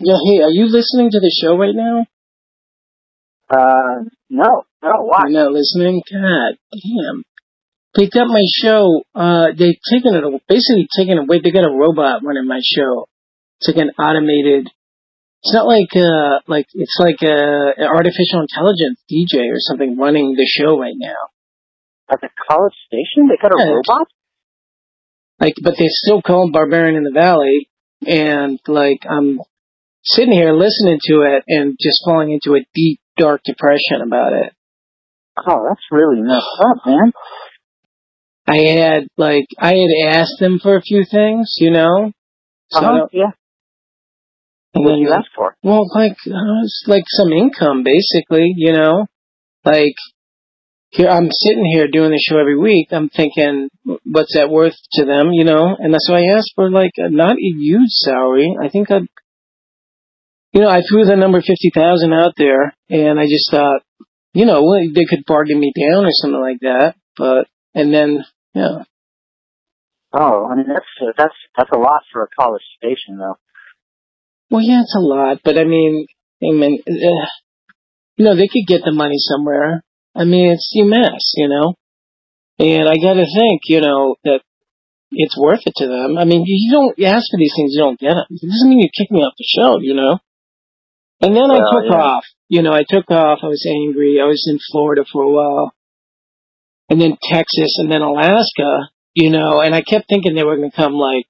Yeah, hey, are you listening to the show right now? Uh, no, no, why? You're not listening? God damn. Picked up my show, uh, they've taken it, basically taken away, they got a robot running my show. It's like an automated, it's not like, uh, like, it's like a, an artificial intelligence DJ or something running the show right now. At the college station, they got a Yeah. robot. Like, but they still call Barbarian in the Valley, and like, I'm sitting here listening to it and just falling into a deep, dark depression about it. Oh, that's really messed up, man. I had like I had asked them for a few things, you know. So Uh-huh, yeah. and What then did you ask for? well, like uh, it's like some income, basically, you know. Like here, I'm sitting here doing the show every week. I'm thinking, what's that worth to them, you know? And that's why I asked for like a, not a huge salary. I think I, you know, I threw the number fifty thousand out there, and I just thought, you know, well, they could bargain me down or something like that. But and then, yeah. Oh, I mean that's that's that's a lot for a college station, though. Well, yeah, it's a lot, but I mean, I mean, uh, you know, they could get the money somewhere. I mean, it's UMass, you know, and I got to think, you know, that it's worth it to them. I mean, you don't you ask for these things, you don't get them. It doesn't mean you kick me off the show, you know. And then I took yeah. off. You know, I took off. I was angry. I was in Florida for a while, and then Texas, and then Alaska. You know, and I kept thinking they were going to come like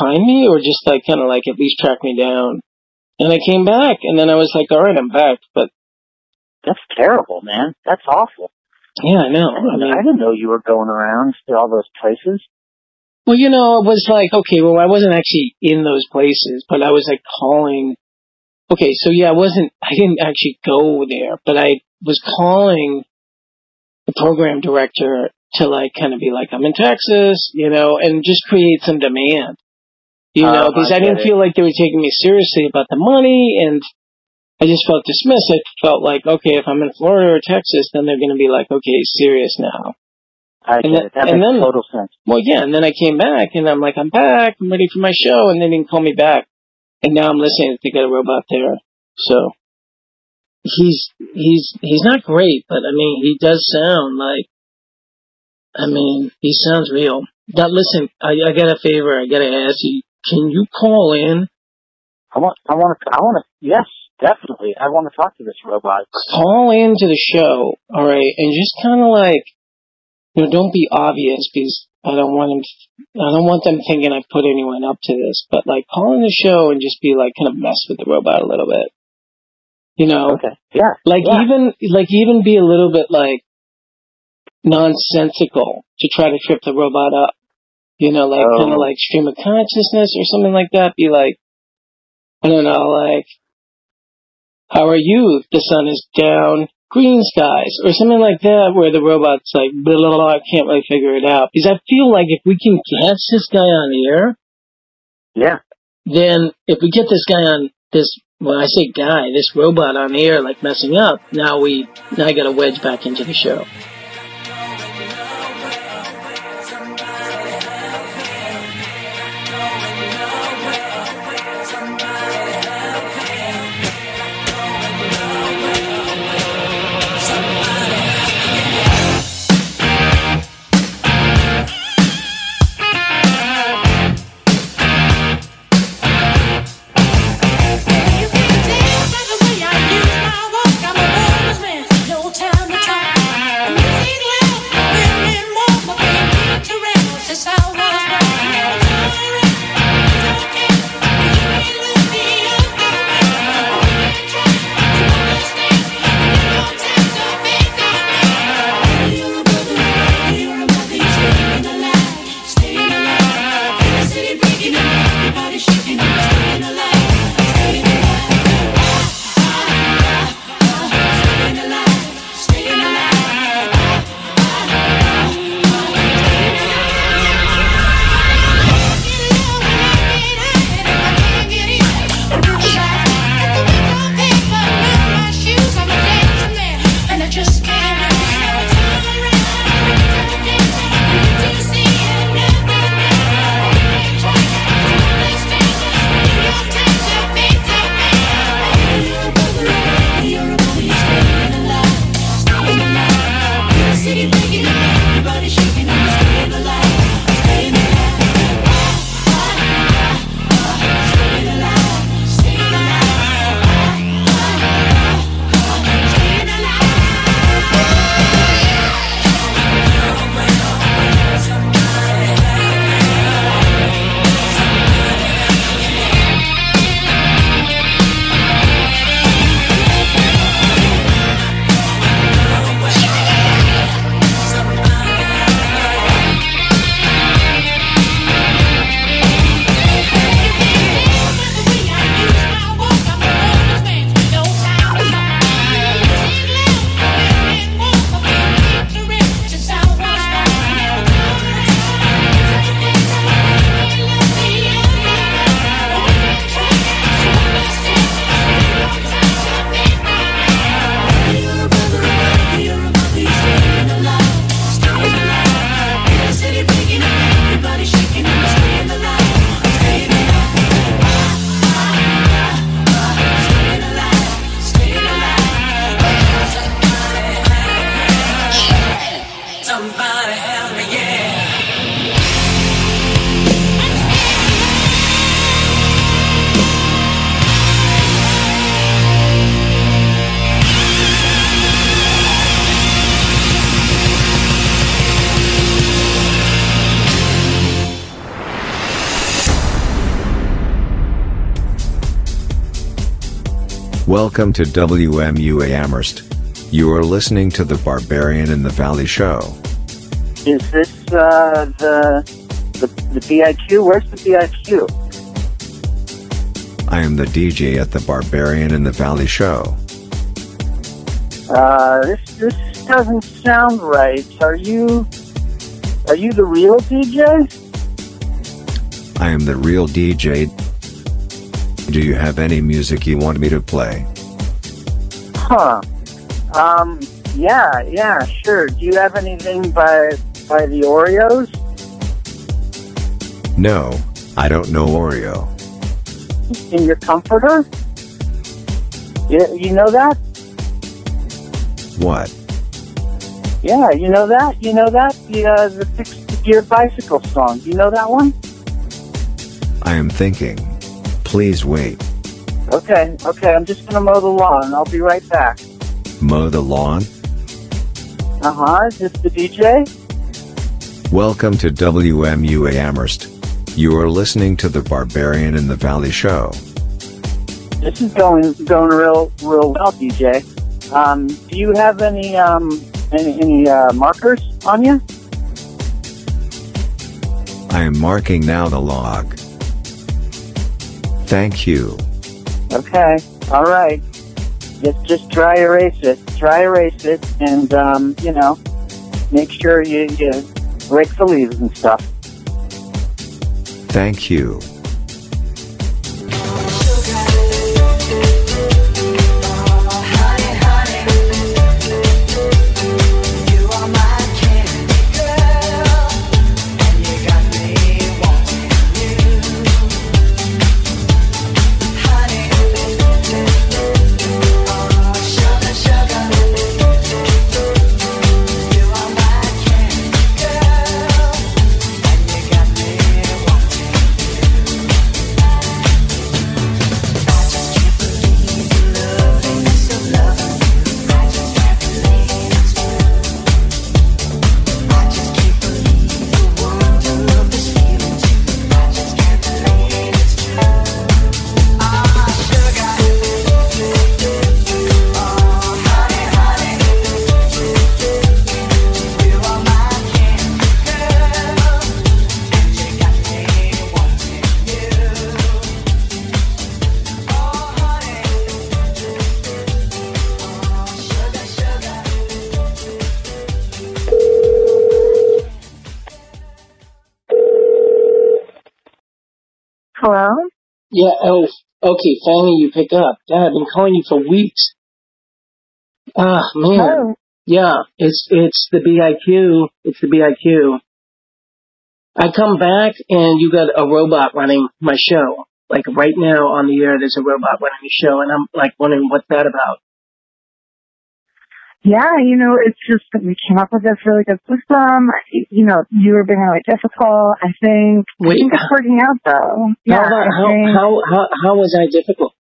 find me or just like kind of like at least track me down. And I came back, and then I was like, all right, I'm back. But That's terrible, man. That's awful. yeah, I know. I mean, I didn't know you were going around to all those places. well, you know, it was like, okay, well, I wasn't actually in those places, but I was like calling. Okay, so yeah, I wasn't, I didn't actually go there, but I was calling the program director to like kind of be like, I'm in Texas, you know, and just create some demand. You oh, know, Oh, because I I, didn't it. feel like they were taking me seriously about the money and I just felt dismissed. I felt like, okay, if I'm in Florida or Texas, then they're going to be like, okay, serious now. I And it. That and makes then- total sense. Well, yeah, and then I came back and I'm like, I'm back, I'm ready for my show, and they didn't call me back. And now I'm listening to Get a Robot there. So he's he's he's not great, but I mean he does sound like I mean, he sounds real. Now listen, I, I got a favor, I gotta ask you. Can you call in? I want. I want to. I want to. Yes, definitely. I want to talk to this robot. Call into the show, alright, and just kinda like you know, don't be obvious because I don't want him I don't want them thinking I put anyone up to this, but like call in the show and just be like kind of mess with the robot a little bit. You know? Okay. Yeah. Like Yeah. even like even be a little bit like nonsensical to try to trip the robot up. You know, like Oh. kind of like stream of consciousness or something like that. Be like, I don't know, like, how are you? The sun is down, green skies, or something like that, where the robot's like, blah, blah, blah, I can't really figure it out. Because I feel like if we can catch this guy on the air, Yeah. then if we get this guy on this when I say guy, this robot on the air like messing up, now we now I got a wedge back into the show. Welcome to WMUA Amherst. You are listening to the Barbarian in the Valley show. Is this uh, the, the the BIQ? Where's the BIQ? I am the DJ at the Barbarian in the Valley show. Uh, this this doesn't sound right. Are you are you the real DJ? I am the real DJ. Do you have any music you want me to play? Huh. Um. Yeah. Yeah. Sure. Do you have anything by by the Oreos? No, I don't know Oreo. in your comforter? You, you know that? What? Yeah, you know that? You know that? The, uh, the Fixed Gear Bicycle song. You know that one? I am thinking. Please wait. Okay, okay, I'm just gonna mow the lawn. I'll be right back. Mow the lawn? Uh huh, is this the DJ? Welcome to WMUA Amherst. You are listening to the Barbarian in the Valley show. This is going going real real well, DJ. Um, do you have any um any, any uh, markers on you? I am marking now the log. Thank you. Okay, all right. Just just dry erase it. Dry erase it, and um, you know, make sure you you rake the leaves and stuff. Thank. You Hello? Yeah, oh, okay, finally you pick up. God, I've been calling you for weeks. Ah, man. Oh, Yeah, it's, it's the BIQ. It's the BIQ. I come back and you got a robot running my show. Like right now on the air, there's a robot running the show and I'm like wondering what's that about. Yeah, you know, it's just that we came up with this really good system. You know, you were being really difficult. I think, I think it's working out though. Yeah, how, about, how, how, how, how was I difficult?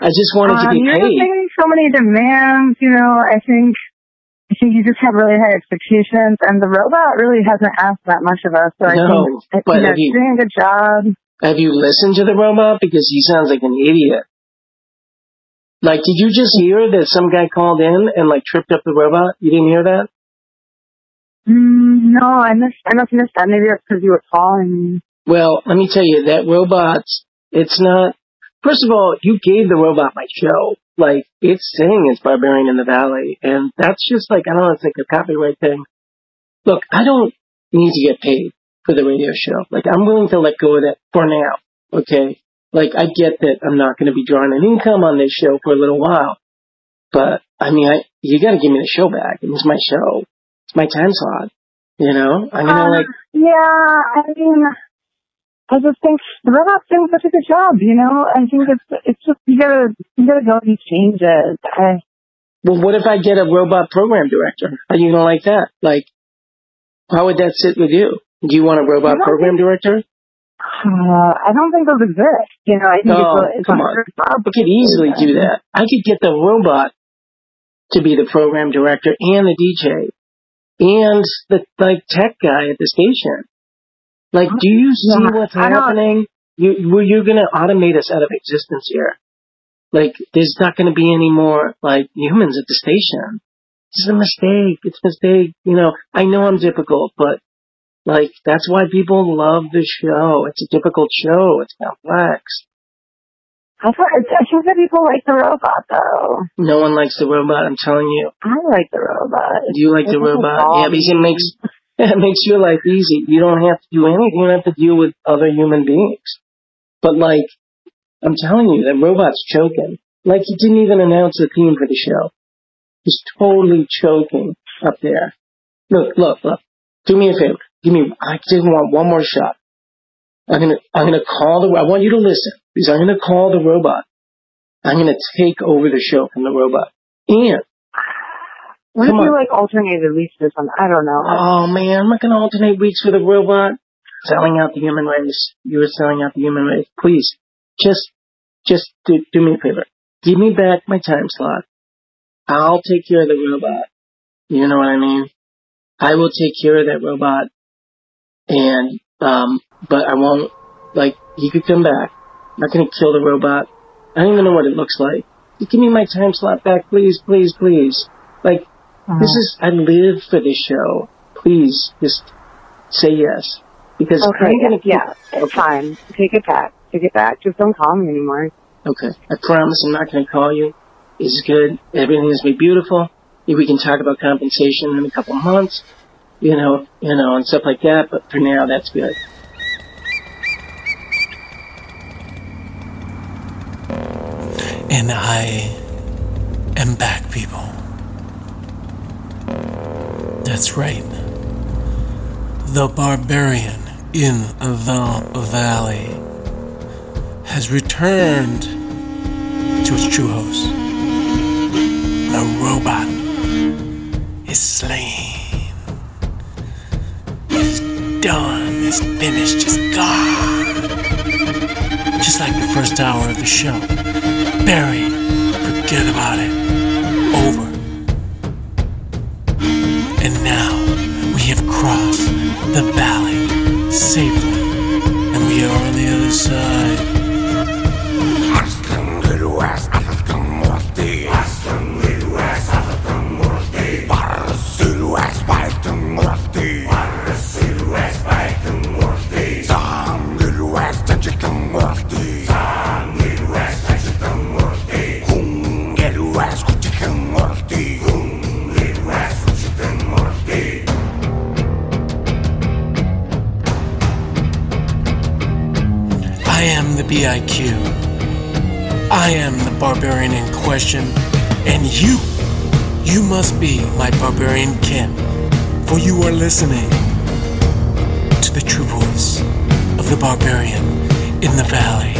I just wanted to um, be you're paid. making so many demands, you know, I think, I think you just have really high expectations and the robot really hasn't asked that much of us. So I No, think, but you know, have you- doing a good job. Have you listened to the robot? Because he sounds like an idiot. Like, did you just hear that some guy called in and like tripped up the robot? You didn't hear that? Mm, no, I missed, I must missed that. Maybe it's because you were calling me. Well, let me tell you, that robot, it's not, first of all, you gave the robot my show. Like, it's saying it's Barbarian in the Valley, and that's just like, I don't know, it's like a copyright thing. Look, I don't need to get paid for the radio show. Like, I'm willing to let go of that for now, okay? Like, I get that I'm not going to be drawing an income on this show for a little while, but, I mean, I, you gotta give me the show back. It's my show. It's my time slot. You know? I'm gonna, Uh, like, Yeah, I mean, I just think the robot's doing such a good job. You know, I think it's it's just you gotta you gotta go these changes. I, Well, what if I get a robot program director? Are you gonna like that? Like, How would that sit with you? Do you want a robot program director? Uh, I don't think those exist. You know, I think Oh, it's, a, it's come on. I could easily do that. I could get the robot to be the program director and the DJ and the like tech guy at the station. Like, do you see Yeah, what's happening? You, well, you're going to automate us out of existence here. Like, there's not going to be any more like humans at the station. This is a mistake. It's a mistake. You know, I know I'm difficult, but like, that's why people love the show. It's a difficult show. It's complex. I thought, I think that people like the robot though. No one likes the robot. I'm telling you. I like the robot. Do you like the It doesn't robot? Yeah, because it makes it makes your life easy. You don't have to do anything. You don't have to deal with other human beings. But like, I'm telling you, that robot's choking. Like he didn't even announce the theme for the show. He's totally choking up there. Look, look, look. Do me a favor. Give me. I just want one more shot. I'm gonna. I'm gonna call the. I want you to listen because I'm gonna call the robot. I'm gonna take over the show from the robot. And What if you like alternated weeks or something? I don't know. Oh man, I'm not gonna alternate weeks with a robot. Selling out the human race. You are selling out the human race. Please, just, just do, do me a favor. Give me back my time slot. I'll take care of the robot. You know what I mean? I will take care of that robot. And, um, but I won't, like, he could come back. I'm not gonna kill the robot. I don't even know what it looks like. Just give me my time slot back, please, please, please. Like, this is, I live for this show. Please, just say yes. Because Okay, I'm gonna keep, yeah, it's fine. Take it back. Take it back. Just don't call me anymore. okay. I promise I'm not gonna call you. It's good. Everything is gonna be beautiful. Maybe we can talk about compensation in a couple months. You know, you know, and stuff like that, but for now, that's good. And I am back, people. That's right. The barbarian in the valley has returned to its true host. The robot is slain. Done. It's finished. It's gone. Just like the first hour of the show. Buried. Forget about it. Over. And now we have crossed the valley safely. And we are on the other side. BIQ. I am the barbarian in question. And you, you must be my barbarian kin. For you are listening to the true voice of the barbarian in the valley.